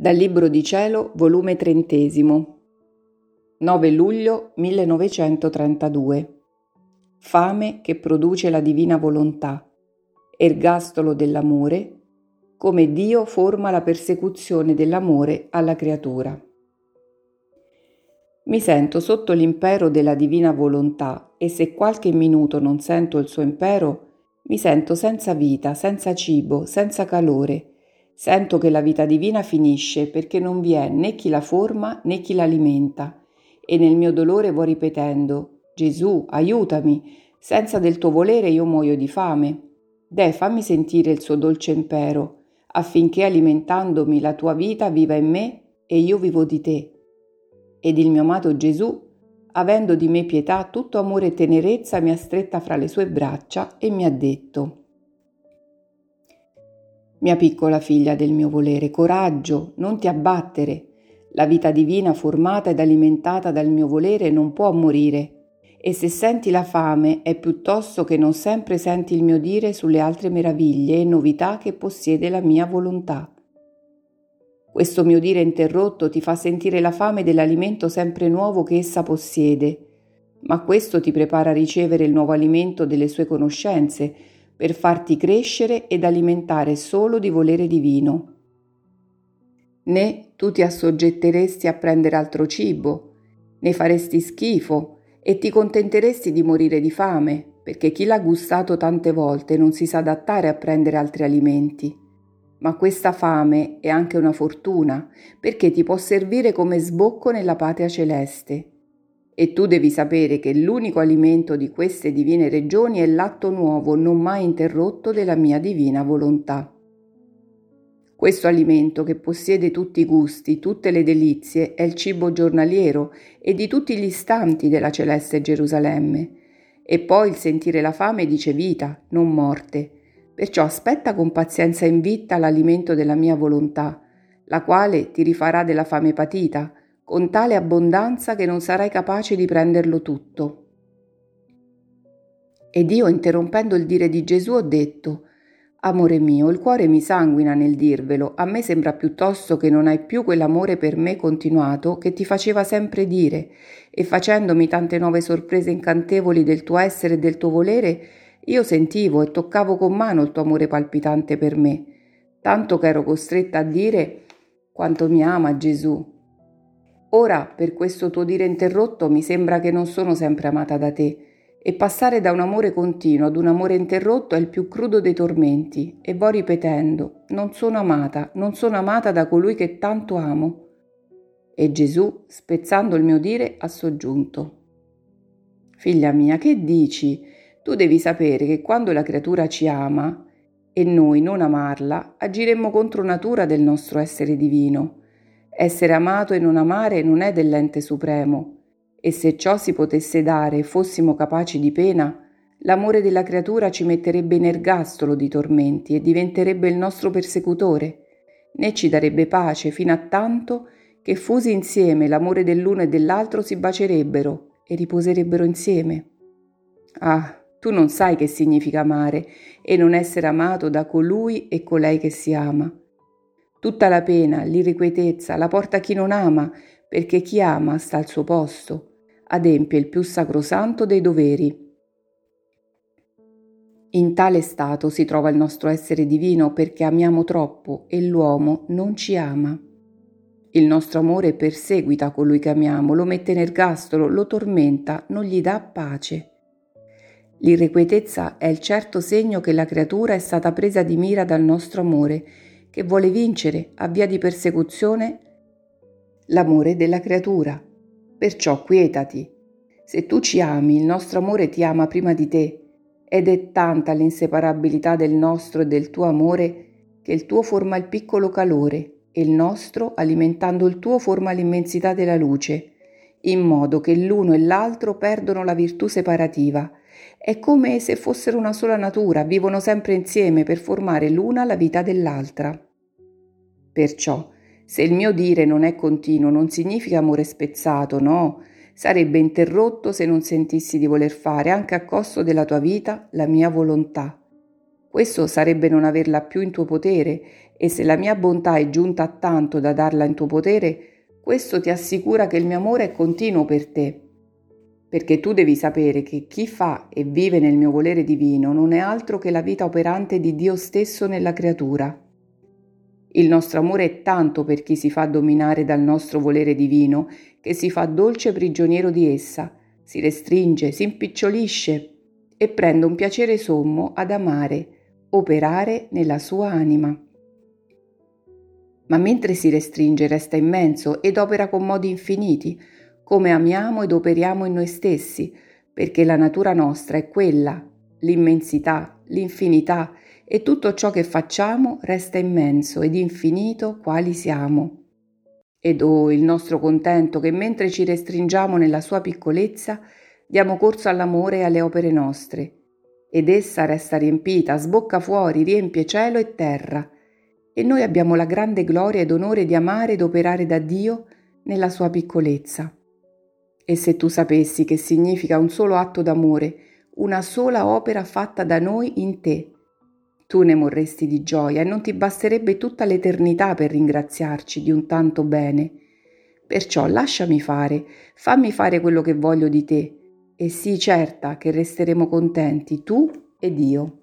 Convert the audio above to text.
Dal Libro di Cielo, volume trentesimo, 9 luglio 1932. Fame che produce la divina volontà, ergastolo dell'amore, come Dio forma la persecuzione dell'amore alla creatura. Mi sento sotto l'impero della divina volontà e se qualche minuto non sento il suo impero, mi sento senza vita, senza cibo, senza calore, Sento che la vita divina finisce perché non vi è né chi la forma né chi l'alimenta e nel mio dolore vo ripetendo Gesù, aiutami, senza del tuo volere io muoio di fame. Deh, fammi sentire il suo dolce impero, affinché alimentandomi la tua vita viva in me e io vivo di te. Ed il mio amato Gesù, avendo di me pietà, tutto amore e tenerezza, mi ha stretta fra le sue braccia e mi ha detto mia piccola figlia del mio volere, coraggio, non ti abbattere. La vita divina formata ed alimentata dal mio volere non può morire. E se senti la fame è piuttosto che non sempre senti il mio dire sulle altre meraviglie e novità che possiede la mia volontà. Questo mio dire interrotto ti fa sentire la fame dell'alimento sempre nuovo che essa possiede, ma questo ti prepara a ricevere il nuovo alimento delle sue conoscenze, per farti crescere ed alimentare solo di volere divino. Né tu ti assoggetteresti a prendere altro cibo, ne faresti schifo e ti contenteresti di morire di fame, perché chi l'ha gustato tante volte non si sa adattare a prendere altri alimenti. Ma questa fame è anche una fortuna, perché ti può servire come sbocco nella patria celeste e tu devi sapere che l'unico alimento di queste divine regioni è l'atto nuovo, non mai interrotto, della mia divina volontà. Questo alimento che possiede tutti i gusti, tutte le delizie, è il cibo giornaliero e di tutti gli istanti della celeste Gerusalemme. E poi il sentire la fame dice vita, non morte. Perciò aspetta con pazienza in vita l'alimento della mia volontà, la quale ti rifarà della fame patita, con tale abbondanza che non sarai capace di prenderlo tutto. Ed io, interrompendo il dire di Gesù, ho detto, Amore mio, il cuore mi sanguina nel dirvelo, a me sembra piuttosto che non hai più quell'amore per me continuato che ti faceva sempre dire, e facendomi tante nuove sorprese incantevoli del tuo essere e del tuo volere, io sentivo e toccavo con mano il tuo amore palpitante per me, tanto che ero costretta a dire quanto mi ama Gesù, Ora, per questo tuo dire interrotto, mi sembra che non sono sempre amata da te, e passare da un amore continuo ad un amore interrotto è il più crudo dei tormenti, e vo ripetendo, non sono amata, non sono amata da colui che tanto amo. E Gesù, spezzando il mio dire, ha soggiunto. Figlia mia, che dici? Tu devi sapere che quando la creatura ci ama, e noi non amarla, agiremmo contro natura del nostro essere divino essere amato e non amare non è dell'ente supremo, e se ciò si potesse dare e fossimo capaci di pena, l'amore della creatura ci metterebbe in ergastolo di tormenti e diventerebbe il nostro persecutore, né ci darebbe pace fino a tanto che fusi insieme l'amore dell'uno e dell'altro si bacerebbero e riposerebbero insieme. Ah, tu non sai che significa amare e non essere amato da colui e colei che si ama. Tutta la pena, l'irrequietezza la porta chi non ama, perché chi ama sta al suo posto, adempie il più sacrosanto dei doveri. In tale stato si trova il nostro essere divino perché amiamo troppo e l'uomo non ci ama. Il nostro amore perseguita colui che amiamo, lo mette nel gastolo, lo tormenta, non gli dà pace. L'irrequietezza è il certo segno che la creatura è stata presa di mira dal nostro amore che vuole vincere a via di persecuzione l'amore della creatura. Perciò quietati. Se tu ci ami, il nostro amore ti ama prima di te, ed è tanta l'inseparabilità del nostro e del tuo amore che il tuo forma il piccolo calore e il nostro, alimentando il tuo, forma l'immensità della luce, in modo che l'uno e l'altro perdono la virtù separativa. È come se fossero una sola natura, vivono sempre insieme per formare l'una la vita dell'altra. Perciò, se il mio dire non è continuo, non significa amore spezzato, no, sarebbe interrotto se non sentissi di voler fare, anche a costo della tua vita, la mia volontà. Questo sarebbe non averla più in tuo potere e se la mia bontà è giunta a tanto da darla in tuo potere, questo ti assicura che il mio amore è continuo per te. Perché tu devi sapere che chi fa e vive nel mio volere divino non è altro che la vita operante di Dio stesso nella creatura. Il nostro amore è tanto per chi si fa dominare dal nostro volere divino che si fa dolce prigioniero di essa, si restringe, si impicciolisce e prende un piacere sommo ad amare, operare nella sua anima. Ma mentre si restringe resta immenso ed opera con modi infiniti, come amiamo ed operiamo in noi stessi, perché la natura nostra è quella, l'immensità, l'infinità, e tutto ciò che facciamo resta immenso ed infinito quali siamo. Ed oh il nostro contento che mentre ci restringiamo nella sua piccolezza, diamo corso all'amore e alle opere nostre, ed essa resta riempita, sbocca fuori, riempie cielo e terra, e noi abbiamo la grande gloria ed onore di amare ed operare da Dio nella sua piccolezza. E se tu sapessi che significa un solo atto d'amore, una sola opera fatta da noi in te, tu ne morresti di gioia e non ti basterebbe tutta l'eternità per ringraziarci di un tanto bene. Perciò lasciami fare, fammi fare quello che voglio di te, e sii certa che resteremo contenti tu ed io.